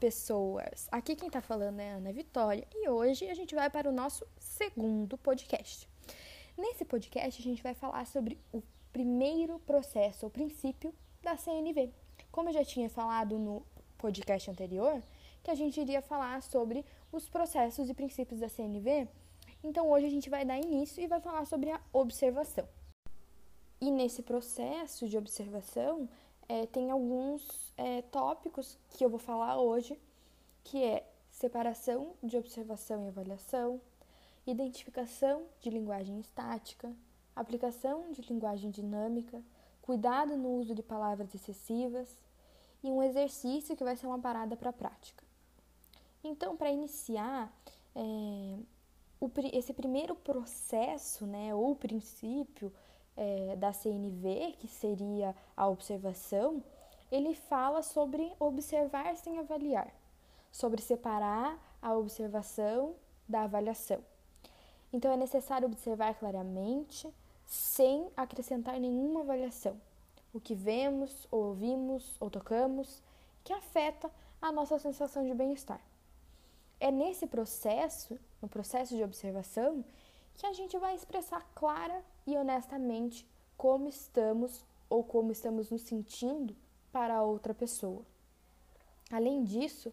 Pessoas! Aqui quem tá falando é Ana Vitória e hoje a gente vai para o nosso segundo podcast. Nesse podcast a gente vai falar sobre o primeiro processo ou princípio da CNV. Como eu já tinha falado no podcast anterior, que a gente iria falar sobre os processos e princípios da CNV, então hoje a gente vai dar início e vai falar sobre a observação. E nesse processo de observação, é, tem alguns é, tópicos que eu vou falar hoje, que é separação de observação e avaliação, identificação de linguagem estática, aplicação de linguagem dinâmica, cuidado no uso de palavras excessivas e um exercício que vai ser uma parada para a prática. Então, para iniciar é, o, esse primeiro processo, né, ou princípio, é, da CNV, que seria a observação, ele fala sobre observar sem avaliar, sobre separar a observação da avaliação. Então, é necessário observar claramente, sem acrescentar nenhuma avaliação, o que vemos, ou ouvimos, ou tocamos, que afeta a nossa sensação de bem-estar. É nesse processo, no processo de observação, que a gente vai expressar clara e honestamente como estamos ou como estamos nos sentindo para a outra pessoa. Além disso,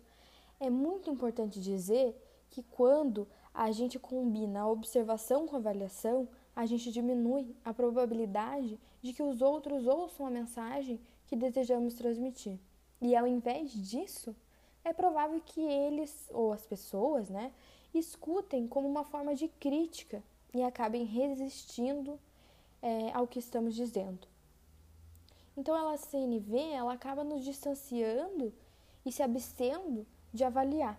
é muito importante dizer que quando a gente combina a observação com a avaliação, a gente diminui a probabilidade de que os outros ouçam a mensagem que desejamos transmitir. E ao invés disso, é provável que eles ou as pessoas, né, escutem como uma forma de crítica e acabem resistindo é, ao que estamos dizendo. Então, a CNV ela acaba nos distanciando e se abstendo de avaliar.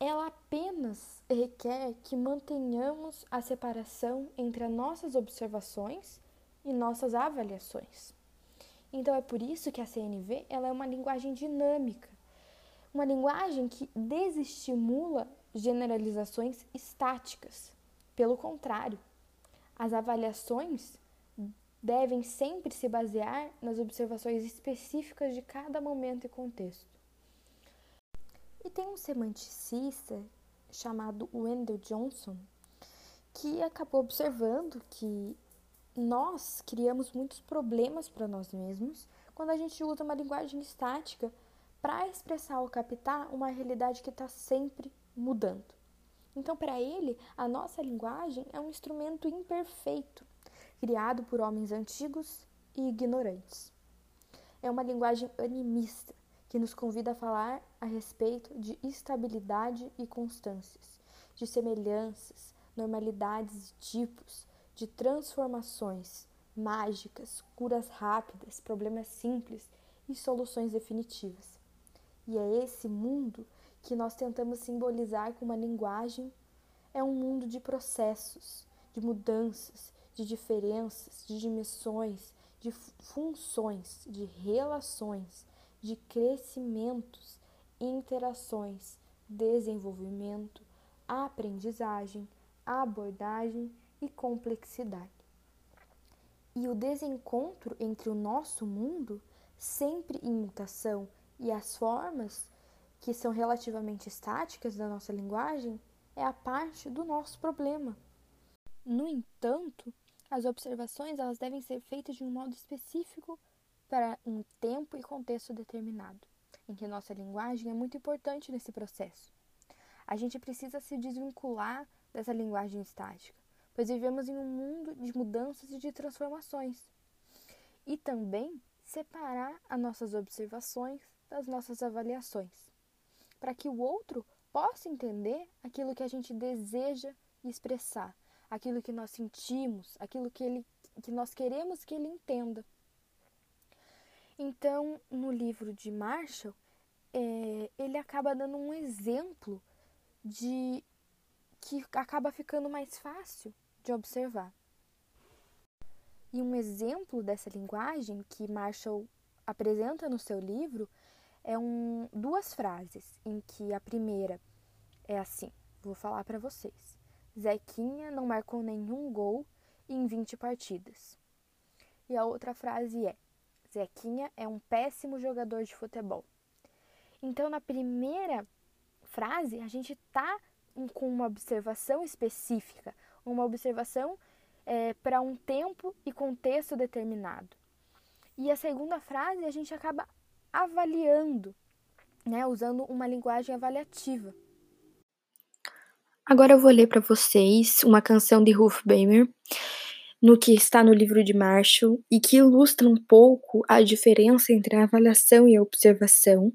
Ela apenas requer que mantenhamos a separação entre as nossas observações e nossas avaliações. Então é por isso que a CNV ela é uma linguagem dinâmica, uma linguagem que desestimula generalizações estáticas. Pelo contrário, as avaliações devem sempre se basear nas observações específicas de cada momento e contexto. E tem um semanticista chamado Wendell Johnson que acabou observando que nós criamos muitos problemas para nós mesmos quando a gente usa uma linguagem estática para expressar ou captar uma realidade que está sempre mudando. Então, para ele, a nossa linguagem é um instrumento imperfeito, criado por homens antigos e ignorantes. É uma linguagem animista que nos convida a falar a respeito de estabilidade e constâncias, de semelhanças, normalidades e tipos, de transformações mágicas, curas rápidas, problemas simples e soluções definitivas. E é esse mundo que nós tentamos simbolizar com uma linguagem é um mundo de processos, de mudanças, de diferenças, de dimensões, de funções, de relações, de crescimentos, interações, desenvolvimento, aprendizagem, abordagem e complexidade. E o desencontro entre o nosso mundo, sempre em mutação, e as formas que são relativamente estáticas da nossa linguagem é a parte do nosso problema. No entanto, as observações elas devem ser feitas de um modo específico para um tempo e contexto determinado, em que nossa linguagem é muito importante nesse processo. A gente precisa se desvincular dessa linguagem estática, pois vivemos em um mundo de mudanças e de transformações. E também separar as nossas observações das nossas avaliações para que o outro possa entender aquilo que a gente deseja expressar, aquilo que nós sentimos, aquilo que, ele, que nós queremos que ele entenda. Então, no livro de Marshall, é, ele acaba dando um exemplo de que acaba ficando mais fácil de observar. E um exemplo dessa linguagem que Marshall apresenta no seu livro é um, duas frases, em que a primeira é assim: vou falar para vocês. Zequinha não marcou nenhum gol em 20 partidas. E a outra frase é: Zequinha é um péssimo jogador de futebol. Então, na primeira frase, a gente está com uma observação específica, uma observação é, para um tempo e contexto determinado. E a segunda frase, a gente acaba avaliando, né, usando uma linguagem avaliativa. Agora eu vou ler para vocês uma canção de Ruth Bamer, no que está no livro de Marshall e que ilustra um pouco a diferença entre a avaliação e a observação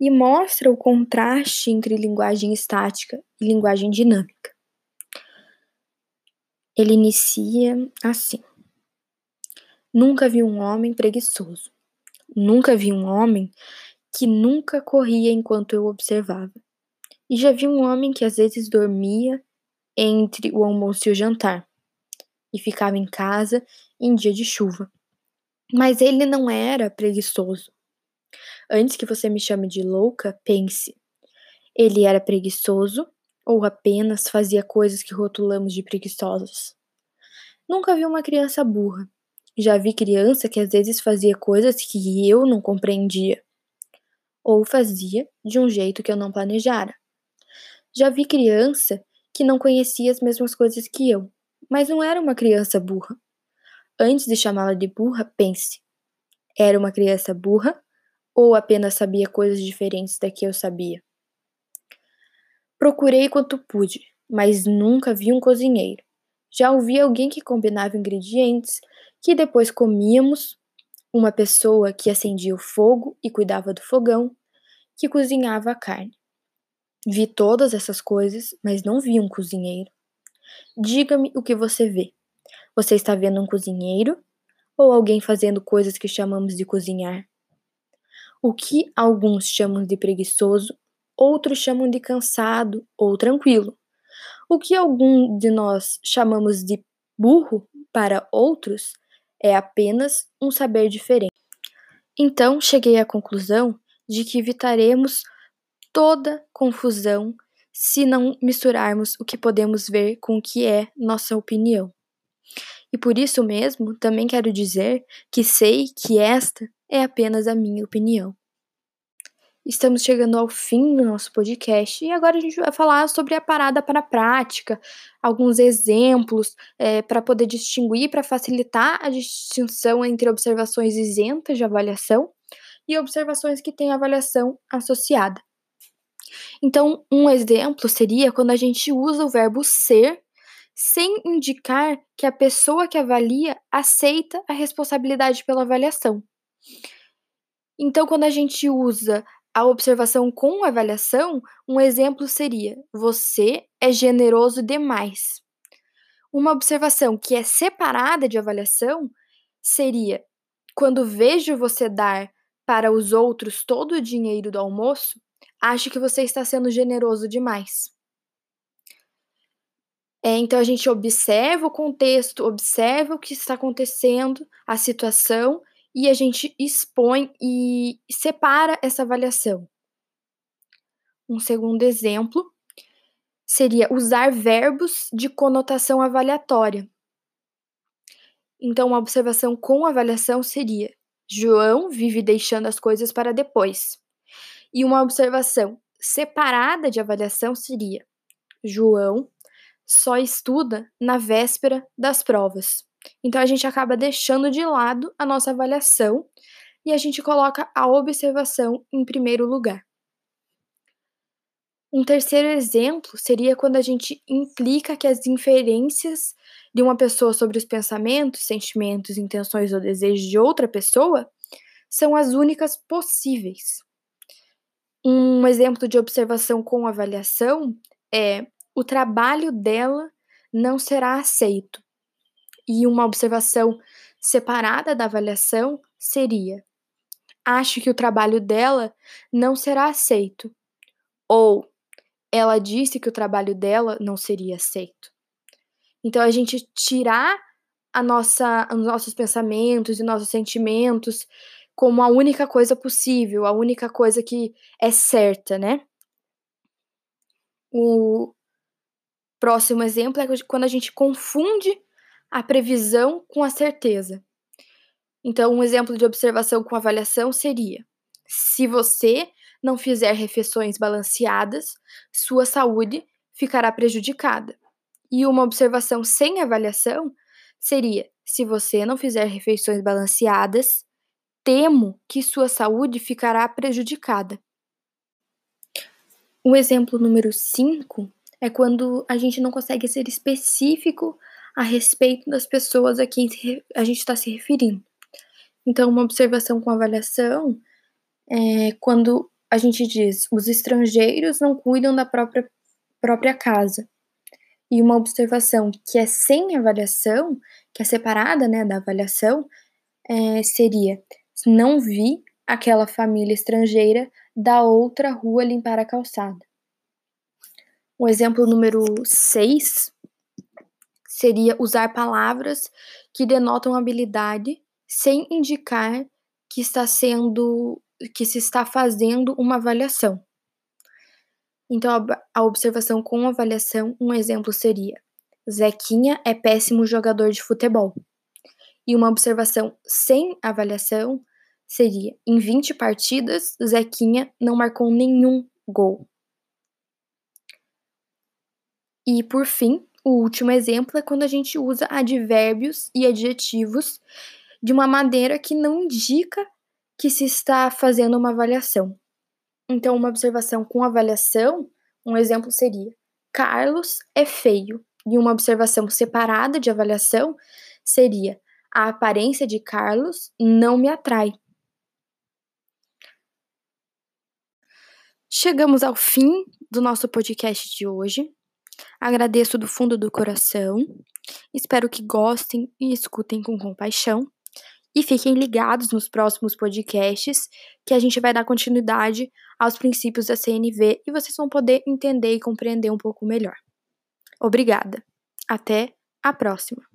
e mostra o contraste entre linguagem estática e linguagem dinâmica. Ele inicia assim: Nunca vi um homem preguiçoso. Nunca vi um homem que nunca corria enquanto eu observava. E já vi um homem que às vezes dormia entre o almoço e o jantar e ficava em casa em dia de chuva. Mas ele não era preguiçoso. Antes que você me chame de louca, pense: ele era preguiçoso ou apenas fazia coisas que rotulamos de preguiçosas? Nunca vi uma criança burra. Já vi criança que às vezes fazia coisas que eu não compreendia, ou fazia de um jeito que eu não planejara. Já vi criança que não conhecia as mesmas coisas que eu, mas não era uma criança burra. Antes de chamá-la de burra, pense: era uma criança burra ou apenas sabia coisas diferentes da que eu sabia? Procurei quanto pude, mas nunca vi um cozinheiro. Já ouvi alguém que combinava ingredientes que depois comíamos, uma pessoa que acendia o fogo e cuidava do fogão, que cozinhava a carne. Vi todas essas coisas, mas não vi um cozinheiro. Diga-me o que você vê. Você está vendo um cozinheiro ou alguém fazendo coisas que chamamos de cozinhar? O que alguns chamam de preguiçoso, outros chamam de cansado ou tranquilo. O que algum de nós chamamos de burro para outros é apenas um saber diferente. Então cheguei à conclusão de que evitaremos toda confusão se não misturarmos o que podemos ver com o que é nossa opinião. E por isso mesmo, também quero dizer que sei que esta é apenas a minha opinião. Estamos chegando ao fim do nosso podcast e agora a gente vai falar sobre a parada para a prática, alguns exemplos é, para poder distinguir, para facilitar a distinção entre observações isentas de avaliação e observações que têm avaliação associada. Então, um exemplo seria quando a gente usa o verbo ser sem indicar que a pessoa que avalia aceita a responsabilidade pela avaliação. Então, quando a gente usa a observação com avaliação, um exemplo seria: você é generoso demais. Uma observação que é separada de avaliação seria: quando vejo você dar para os outros todo o dinheiro do almoço, acho que você está sendo generoso demais. É, então a gente observa o contexto, observa o que está acontecendo, a situação, e a gente expõe e separa essa avaliação. Um segundo exemplo seria usar verbos de conotação avaliatória. Então, uma observação com avaliação seria: João vive deixando as coisas para depois. E uma observação separada de avaliação seria: João só estuda na véspera das provas. Então a gente acaba deixando de lado a nossa avaliação e a gente coloca a observação em primeiro lugar. Um terceiro exemplo seria quando a gente implica que as inferências de uma pessoa sobre os pensamentos, sentimentos, intenções ou desejos de outra pessoa são as únicas possíveis. Um exemplo de observação com avaliação é o trabalho dela não será aceito. E uma observação separada da avaliação seria: acho que o trabalho dela não será aceito. Ou ela disse que o trabalho dela não seria aceito. Então a gente tirar a nossa, os nossos pensamentos e nossos sentimentos como a única coisa possível, a única coisa que é certa, né? O próximo exemplo é quando a gente confunde a previsão com a certeza. Então, um exemplo de observação com avaliação seria: se você não fizer refeições balanceadas, sua saúde ficará prejudicada. E uma observação sem avaliação seria: se você não fizer refeições balanceadas, temo que sua saúde ficará prejudicada. O exemplo número 5 é quando a gente não consegue ser específico a respeito das pessoas a quem a gente está se referindo. Então, uma observação com avaliação é quando a gente diz os estrangeiros não cuidam da própria, própria casa. E uma observação que é sem avaliação, que é separada né, da avaliação, é, seria: não vi aquela família estrangeira da outra rua limpar a calçada. O exemplo número 6 seria usar palavras que denotam habilidade sem indicar que está sendo que se está fazendo uma avaliação. Então a observação com avaliação, um exemplo seria: Zequinha é péssimo jogador de futebol. E uma observação sem avaliação seria: em 20 partidas, Zequinha não marcou nenhum gol. E por fim, o último exemplo é quando a gente usa advérbios e adjetivos de uma maneira que não indica que se está fazendo uma avaliação. Então, uma observação com avaliação, um exemplo seria: Carlos é feio. E uma observação separada de avaliação seria: a aparência de Carlos não me atrai. Chegamos ao fim do nosso podcast de hoje. Agradeço do fundo do coração. Espero que gostem e escutem com compaixão. E fiquem ligados nos próximos podcasts, que a gente vai dar continuidade aos princípios da CNV e vocês vão poder entender e compreender um pouco melhor. Obrigada. Até a próxima.